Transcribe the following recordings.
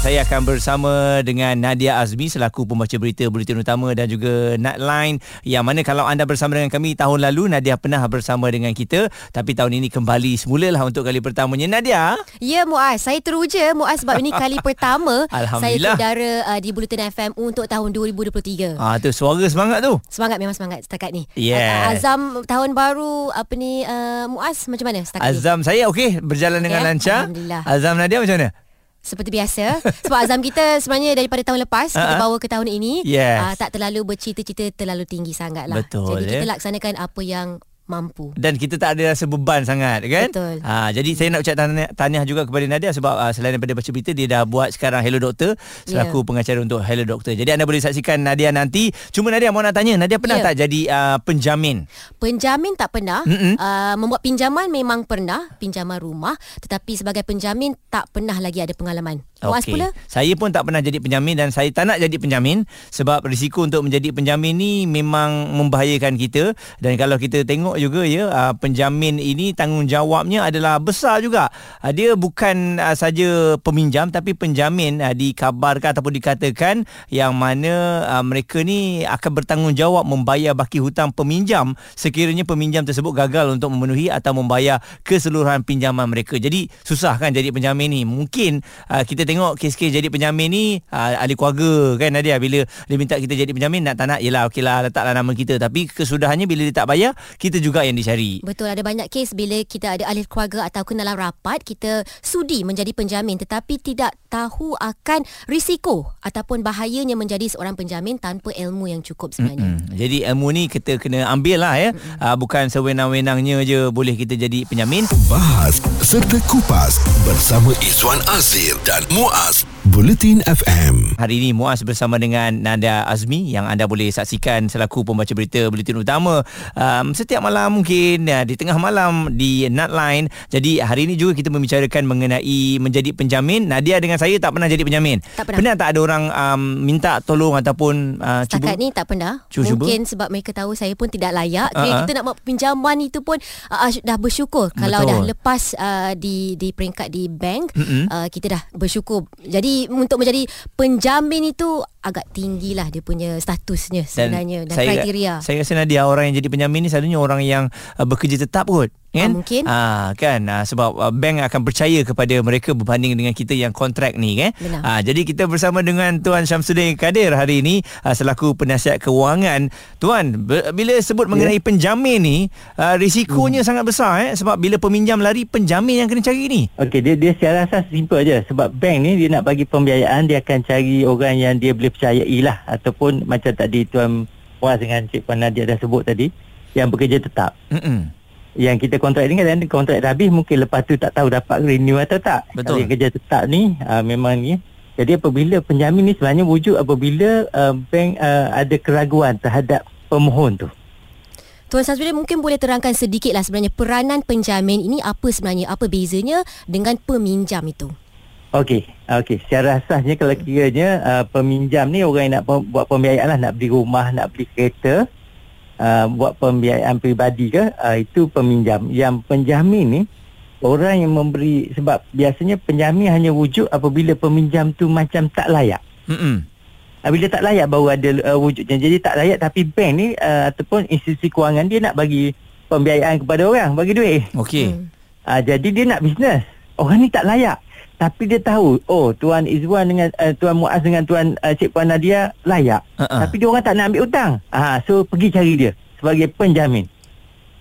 Saya akan bersama dengan Nadia Azmi selaku pembaca berita Bulletin Utama dan juga Nightline yang mana kalau anda bersama dengan kami tahun lalu Nadia pernah bersama dengan kita tapi tahun ini kembali semulalah untuk kali pertamanya Nadia. Ya Muaz, saya teruja Muaz sebab ini kali pertama saya saudara uh, di Bulletin FM untuk tahun 2023. Ah tu suara semangat tu. Semangat memang semangat setakat ni. Yeah. Azam tahun baru apa ni uh, Muaz macam mana setakat Azam ni? saya okey berjalan dengan yeah. lancar. Alhamdulillah. Azam Nadia macam mana? Seperti biasa Sebab azam kita sebenarnya Daripada tahun lepas uh-huh. Kita bawa ke tahun ini yes. uh, Tak terlalu bercita-cita Terlalu tinggi sangat lah Betul Jadi kita laksanakan Apa yang mampu. Dan kita tak ada rasa beban sangat kan? Betul. Ha, jadi saya nak ucap tahniah juga kepada Nadia sebab uh, selain daripada baca berita dia dah buat sekarang Hello Doctor selaku yeah. pengacara untuk Hello Doctor. Jadi anda boleh saksikan Nadia nanti. Cuma Nadia mau nak tanya, Nadia pernah yeah. tak jadi uh, penjamin? Penjamin tak pernah. Uh, membuat pinjaman memang pernah, pinjaman rumah. Tetapi sebagai penjamin tak pernah lagi ada pengalaman. Puas okay. pula? Saya pun tak pernah jadi penjamin dan saya tak nak jadi penjamin sebab risiko untuk menjadi penjamin ni memang membahayakan kita dan kalau kita tengok juga ya uh, penjamin ini tanggungjawabnya adalah besar juga. Uh, dia bukan uh, saja peminjam tapi penjamin dikabarkan ataupun dikatakan yang mana mereka ni akan bertanggungjawab membayar baki hutang peminjam sekiranya peminjam tersebut gagal untuk memenuhi atau membayar keseluruhan pinjaman mereka. Jadi susah kan jadi penjamin ni. Mungkin kita tengok kes-kes jadi penjamin ni ahli keluarga kan Nadia bila dia minta kita jadi penjamin nak tak nak yelah okeylah letaklah nama kita tapi kesudahannya bila dia tak bayar kita juga yang dicari. Betul ada banyak kes bila kita ada ahli keluarga atau kenalan rapat kita sudi menjadi penjamin tetapi tidak tahu akan risiko ataupun bahayanya menjadi seorang penjamin tanpa ilmu yang cukup sebenarnya. Mm-mm. Jadi ilmu ni kita kena ambil lah ya. Uh, bukan sewenang-wenangnya je boleh kita jadi penjamin. Bahas serta kupas bersama Izwan Azir dan Muaz Bulletin FM. Hari ini Muaz bersama dengan Nanda Azmi yang anda boleh saksikan selaku pembaca berita Bulletin Utama um, setiap malam mungkin ya, di tengah malam di Nightline. Jadi hari ini juga kita membicarakan mengenai menjadi penjamin. Nadia dengan saya tak pernah jadi penjamin. Tak pernah. Pernah tak ada orang um, minta tolong ataupun uh, Setakat cuba? ni tak pernah. Cuba, mungkin cuba? sebab mereka tahu saya pun tidak layak. Uh-huh. Jadi kita nak buat pinjaman itu pun uh, dah bersyukur. Betul. Kalau dah lepas uh, di di peringkat di bank, uh, kita dah bersyukur. Jadi untuk menjadi penjamin itu agak tinggilah dia punya statusnya sebenarnya dan, dan saya, kriteria. Saya rasa Nadia orang yang jadi penjamin ni selalunya orang yang uh, bekerja tetap kot. Kan? Ah, mungkin. Ah, kan ah, sebab ah, bank akan percaya kepada mereka berbanding dengan kita yang kontrak ni kan. Ah, jadi kita bersama dengan Tuan Syamsuddin Kadir hari ini ah, selaku penasihat kewangan. Tuan, bila sebut yeah. mengenai penjamin ni, ah, risikonya hmm. sangat besar eh sebab bila peminjam lari penjamin yang kena cari ni. Okey, dia dia secara asas simple aja sebab bank ni dia nak bagi pembiayaan dia akan cari orang yang dia boleh percayai lah ataupun macam tadi Tuan Puas dengan Cik Puan Nadia dah sebut tadi yang bekerja tetap. Mm-mm yang kita kontrak ni kan kontrak dah habis mungkin lepas tu tak tahu dapat renew atau tak. Betul. kalau yang kerja tetap ni uh, memang ni. Jadi apabila penjamin ni sebenarnya wujud apabila uh, bank uh, ada keraguan terhadap pemohon tu. Tuan Sazwili mungkin boleh terangkan sedikit lah sebenarnya peranan penjamin ini apa sebenarnya? Apa bezanya dengan peminjam itu? Okey, okey. Secara asasnya kalau kiranya uh, peminjam ni orang yang nak buat pembiayaan lah, nak beli rumah, nak beli kereta, uh, buat pembiayaan peribadi ke uh, itu peminjam. Yang penjamin ni orang yang memberi sebab biasanya penjamin hanya wujud apabila peminjam tu macam tak layak. Hmm bila tak layak baru ada uh, wujudnya. Jadi tak layak tapi bank ni uh, ataupun institusi kewangan dia nak bagi pembiayaan kepada orang bagi duit. Okey. Hmm. uh, jadi dia nak bisnes. Orang ni tak layak tapi dia tahu oh tuan Izwan dengan uh, tuan Muaz dengan tuan uh, Cik Puan Nadia layak uh-uh. tapi dia orang tak nak ambil hutang ah so pergi cari dia sebagai penjamin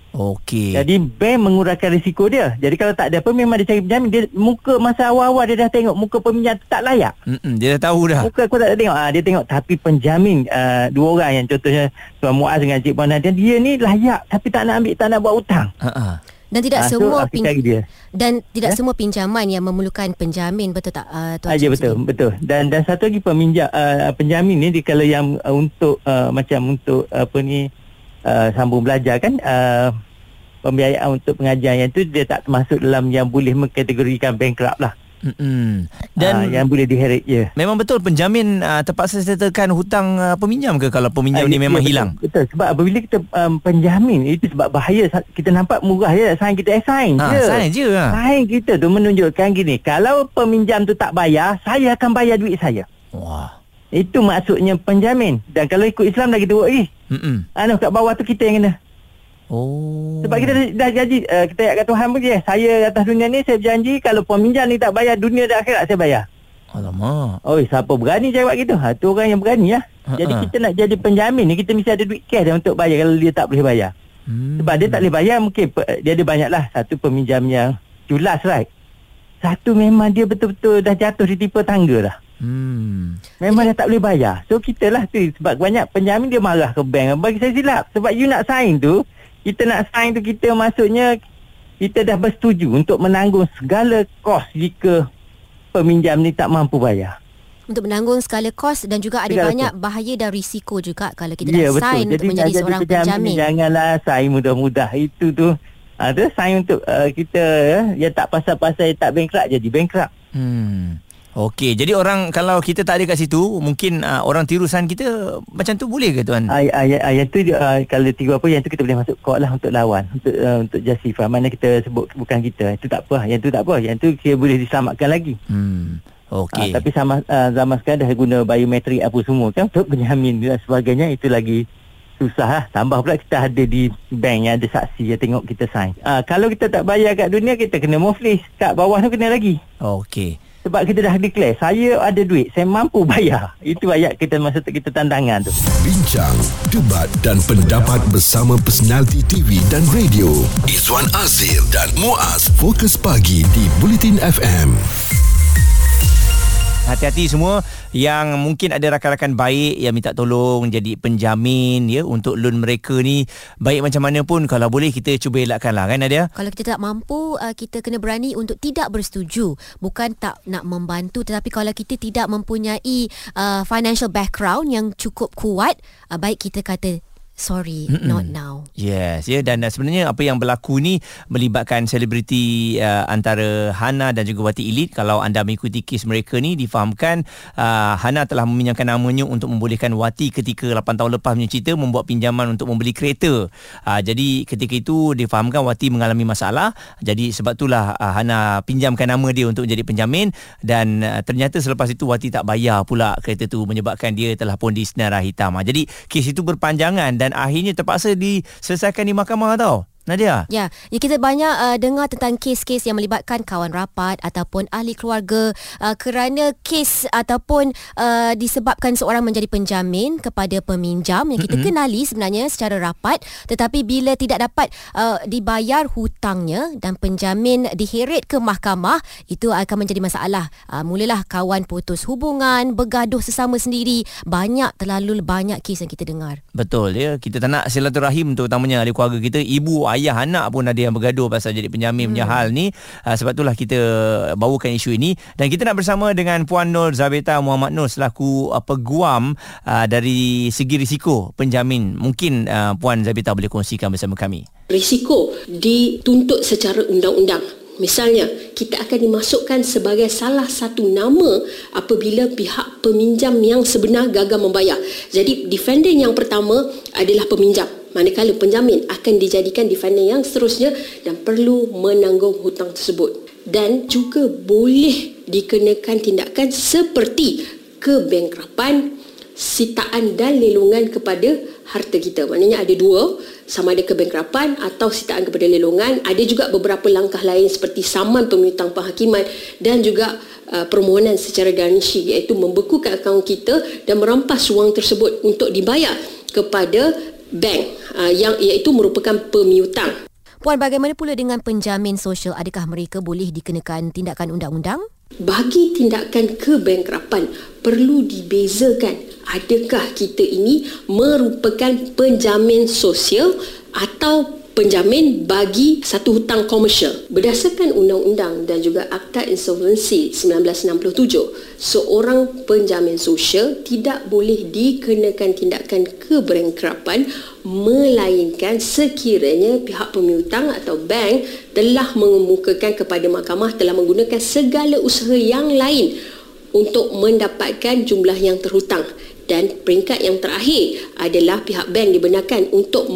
Okey. Jadi bank mengurangkan risiko dia. Jadi kalau tak ada apa memang dia cari penjamin dia muka masa awal-awal dia dah tengok muka peminjam tak layak. Mm-mm, dia dah tahu dah. Muka aku tak ada tengok. Ah dia tengok tapi penjamin uh, dua orang yang contohnya Tuan Muaz dengan Cik Puan Nadia dia ni layak tapi tak nak ambil tak nak buat hutang. Ha dan tidak uh, semua so, pin- dia. dan tidak yeah? semua pinjaman yang memerlukan penjamin betul tak uh, tuan ah, ya betul sendiri? betul dan dan satu lagi peminjam uh, penjamin ni di kalau yang uh, untuk uh, macam untuk uh, apa ni uh, sambung belajar kan uh, pembiayaan untuk pengajian yang tu dia tak termasuk dalam yang boleh mengkategorikan bankrupt lah Mm-mm. Dan uh, yang boleh diheret ya. memang betul penjamin uh, terpaksa settlekan hutang uh, peminjam ke kalau peminjam Ah, ni ya, memang ya, betul, hilang? Betul. Sebab apabila kita um, penjamin itu sebab bahaya kita nampak murah je sign kita assign Ha, je. sign je lah. Sign kita tu menunjukkan gini, kalau peminjam tu tak bayar, saya akan bayar duit saya. Wah. Itu maksudnya penjamin. Dan kalau ikut Islam kita buat, eh, Mm-mm. anu kat bawah tu kita yang kena. Oh. Sebab kita dah, dah janji uh, kita ayat kat Tuhan pun je. Saya atas dunia ni saya berjanji kalau peminjam ni tak bayar dunia dan akhirat saya bayar. Alamak. Oh, siapa berani jawab gitu? Ha, tu orang yang berani lah. Ha-ha. Jadi kita nak jadi penjamin ni kita mesti ada duit cash dah untuk bayar kalau dia tak boleh bayar. Hmm. Sebab dia tak boleh bayar mungkin pe- dia ada banyak lah. Satu peminjam yang culas right. Satu memang dia betul-betul dah jatuh di tipe tangga dah. Hmm. Memang dah tak boleh bayar. So kita lah tu sebab banyak penjamin dia marah ke bank. Bagi saya silap. Sebab you nak sign tu, kita nak sign tu kita maksudnya kita dah bersetuju untuk menanggung segala kos jika peminjam ni tak mampu bayar. Untuk menanggung segala kos dan juga ada Segala banyak bahaya dan risiko juga kalau kita Ya dah betul. sign Jadi untuk menjadi jadi seorang penjamin, Janganlah sign mudah-mudah. Itu tu. Ha, tu sign untuk uh, kita uh, yang tak pasal-pasal yang tak bankrupt jadi bankrupt. Hmm. Okey, jadi orang kalau kita tak ada kat situ, mungkin uh, orang tirusan kita macam tu boleh ke tuan? Ayat ayat ayat tu uh, kalau tiga apa yang tu kita boleh masuk court lah untuk lawan untuk uh, untuk justify mana kita sebut bukan kita itu tak apa yang tu tak apa yang tu kita boleh diselamatkan lagi Hmm. Okey. uh, tapi sama uh, zaman sekarang dah guna biometrik apa semua kan untuk penjamin dan sebagainya itu lagi susah lah tambah pula kita ada di bank yang ada saksi yang tengok kita sign uh, kalau kita tak bayar kat dunia kita kena muflis kat bawah tu kena lagi Okey. Sebab kita dah declare saya ada duit saya mampu bayar itu ayat kita masa kita tandangan tu Bincang, debat dan pendapat bersama personaliti TV dan radio. Izwan Azir dan Muaz Fokus Pagi di Bulletin FM. Hati-hati semua yang mungkin ada rakan-rakan baik yang minta tolong jadi penjamin ya untuk loan mereka ni baik macam mana pun kalau boleh kita cuba elakkan lah kan Nadia? Kalau kita tak mampu, uh, kita kena berani untuk tidak bersetuju. Bukan tak nak membantu tetapi kalau kita tidak mempunyai uh, financial background yang cukup kuat, uh, baik kita kata sorry, Mm-mm. not now. Yes, ya dan uh, sebenarnya apa yang berlaku ni melibatkan selebriti uh, antara Hana dan juga Wati Elite. Kalau anda mengikuti kes mereka ni difahamkan uh, Hana telah meminjamkan namanya untuk membolehkan Wati ketika 8 tahun lepas punya cerita membuat pinjaman untuk membeli kereta. Uh, jadi ketika itu difahamkan Wati mengalami masalah. Jadi sebab itulah uh, Hana pinjamkan nama dia untuk jadi penjamin dan uh, ternyata selepas itu Wati tak bayar pula kereta tu menyebabkan dia telah pun disenara hitam. Uh, jadi kes itu berpanjangan dan akhirnya terpaksa diselesaikan di mahkamah tau. Nadia. Ya, ya kita banyak uh, dengar tentang kes-kes yang melibatkan kawan rapat ataupun ahli keluarga uh, kerana kes ataupun uh, disebabkan seorang menjadi penjamin kepada peminjam yang kita mm-hmm. kenali sebenarnya secara rapat tetapi bila tidak dapat uh, dibayar hutangnya dan penjamin diheret ke mahkamah itu akan menjadi masalah. Uh, mulalah kawan putus hubungan, bergaduh sesama sendiri, banyak terlalu banyak kes yang kita dengar. Betul ya. Kita tak nak silaturahim terutamanya ahli keluarga kita, ibu, ayah, anak pun ada yang bergaduh pasal jadi penjamin hmm. punya hal ni. Uh, sebab itulah kita bawakan isu ini dan kita nak bersama dengan Puan Nur Zabeta Muhammad Nur selaku uh, peguam uh, dari segi risiko penjamin. Mungkin uh, Puan Zabeta boleh kongsikan bersama kami. Risiko dituntut secara undang-undang. Misalnya, kita akan dimasukkan sebagai salah satu nama apabila pihak peminjam yang sebenar gagal membayar. Jadi, defendant yang pertama adalah peminjam. Manakala penjamin akan dijadikan defendant yang seterusnya dan perlu menanggung hutang tersebut. Dan juga boleh dikenakan tindakan seperti kebengkrapan, sitaan dan lelongan kepada harta kita. Maknanya ada dua, sama ada kebengkrapan atau sitaan kepada lelongan. Ada juga beberapa langkah lain seperti saman pemihutang penghakiman dan juga uh, permohonan secara garansi iaitu membekukan akaun kita dan merampas wang tersebut untuk dibayar kepada bank uh, yang iaitu merupakan pemihutang. Puan, bagaimana pula dengan penjamin sosial? Adakah mereka boleh dikenakan tindakan undang-undang? Bagi tindakan kebengkrapan perlu dibezakan adakah kita ini merupakan penjamin sosial atau penjamin bagi satu hutang komersial. Berdasarkan undang-undang dan juga Akta Insolvensi 1967, seorang penjamin sosial tidak boleh dikenakan tindakan keberengkrapan melainkan sekiranya pihak pemiutang atau bank telah mengemukakan kepada mahkamah telah menggunakan segala usaha yang lain untuk mendapatkan jumlah yang terhutang dan peringkat yang terakhir adalah pihak bank dibenarkan untuk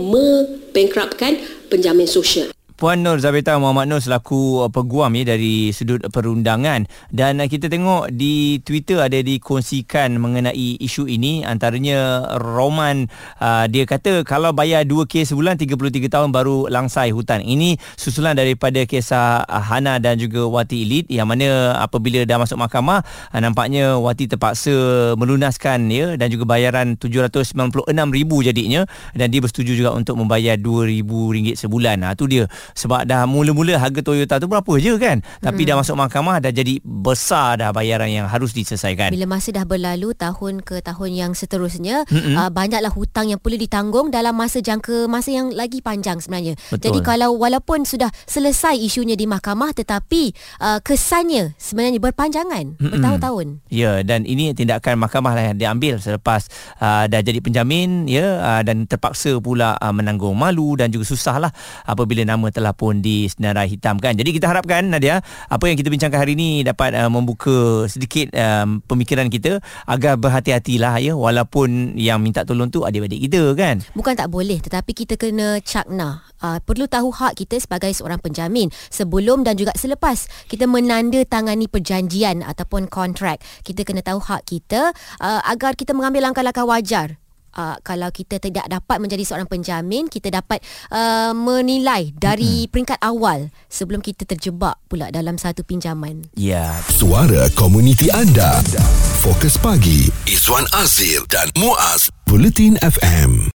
membankruptkan penjamin sosial. Puan Nur Zabita Muhammad Nur selaku uh, peguam ya dari sudut perundangan dan uh, kita tengok di Twitter ada dikongsikan mengenai isu ini antaranya Roman uh, dia kata kalau bayar 2k sebulan 33 tahun baru langsai hutan. Ini susulan daripada kisah uh, Hana dan juga Wati Elite yang mana apabila dah masuk mahkamah uh, nampaknya Wati terpaksa melunaskan ya dan juga bayaran 796,000 jadinya dan dia bersetuju juga untuk membayar 2000 ringgit sebulan. Ha tu dia sebab dah mula-mula harga Toyota tu berapa je kan tapi hmm. dah masuk mahkamah dah jadi besar dah bayaran yang harus diselesaikan bila masa dah berlalu tahun ke tahun yang seterusnya uh, banyaklah hutang yang perlu ditanggung dalam masa jangka masa yang lagi panjang sebenarnya Betul. jadi kalau walaupun sudah selesai isunya di mahkamah tetapi uh, kesannya sebenarnya berpanjangan Mm-mm. bertahun-tahun Ya dan ini tindakan mahkamah lah yang diambil selepas uh, dah jadi penjamin ya uh, dan terpaksa pula uh, menanggung malu dan juga susah lah apabila nama telah pun disenarai hitamkan. Jadi kita harapkan Nadia apa yang kita bincangkan hari ini dapat uh, membuka sedikit um, pemikiran kita agar berhati-hatilah ya walaupun yang minta tolong tu adik-adik kita kan. Bukan tak boleh tetapi kita kena cakna. Uh, perlu tahu hak kita sebagai seorang penjamin sebelum dan juga selepas kita menandatangani perjanjian ataupun kontrak. Kita kena tahu hak kita uh, agar kita mengambil langkah-langkah wajar uh, kalau kita tidak dapat menjadi seorang penjamin kita dapat uh, menilai dari mm-hmm. peringkat awal sebelum kita terjebak pula dalam satu pinjaman. Ya. Suara komuniti anda. Fokus pagi Izwan Azir dan Muaz Bulletin FM.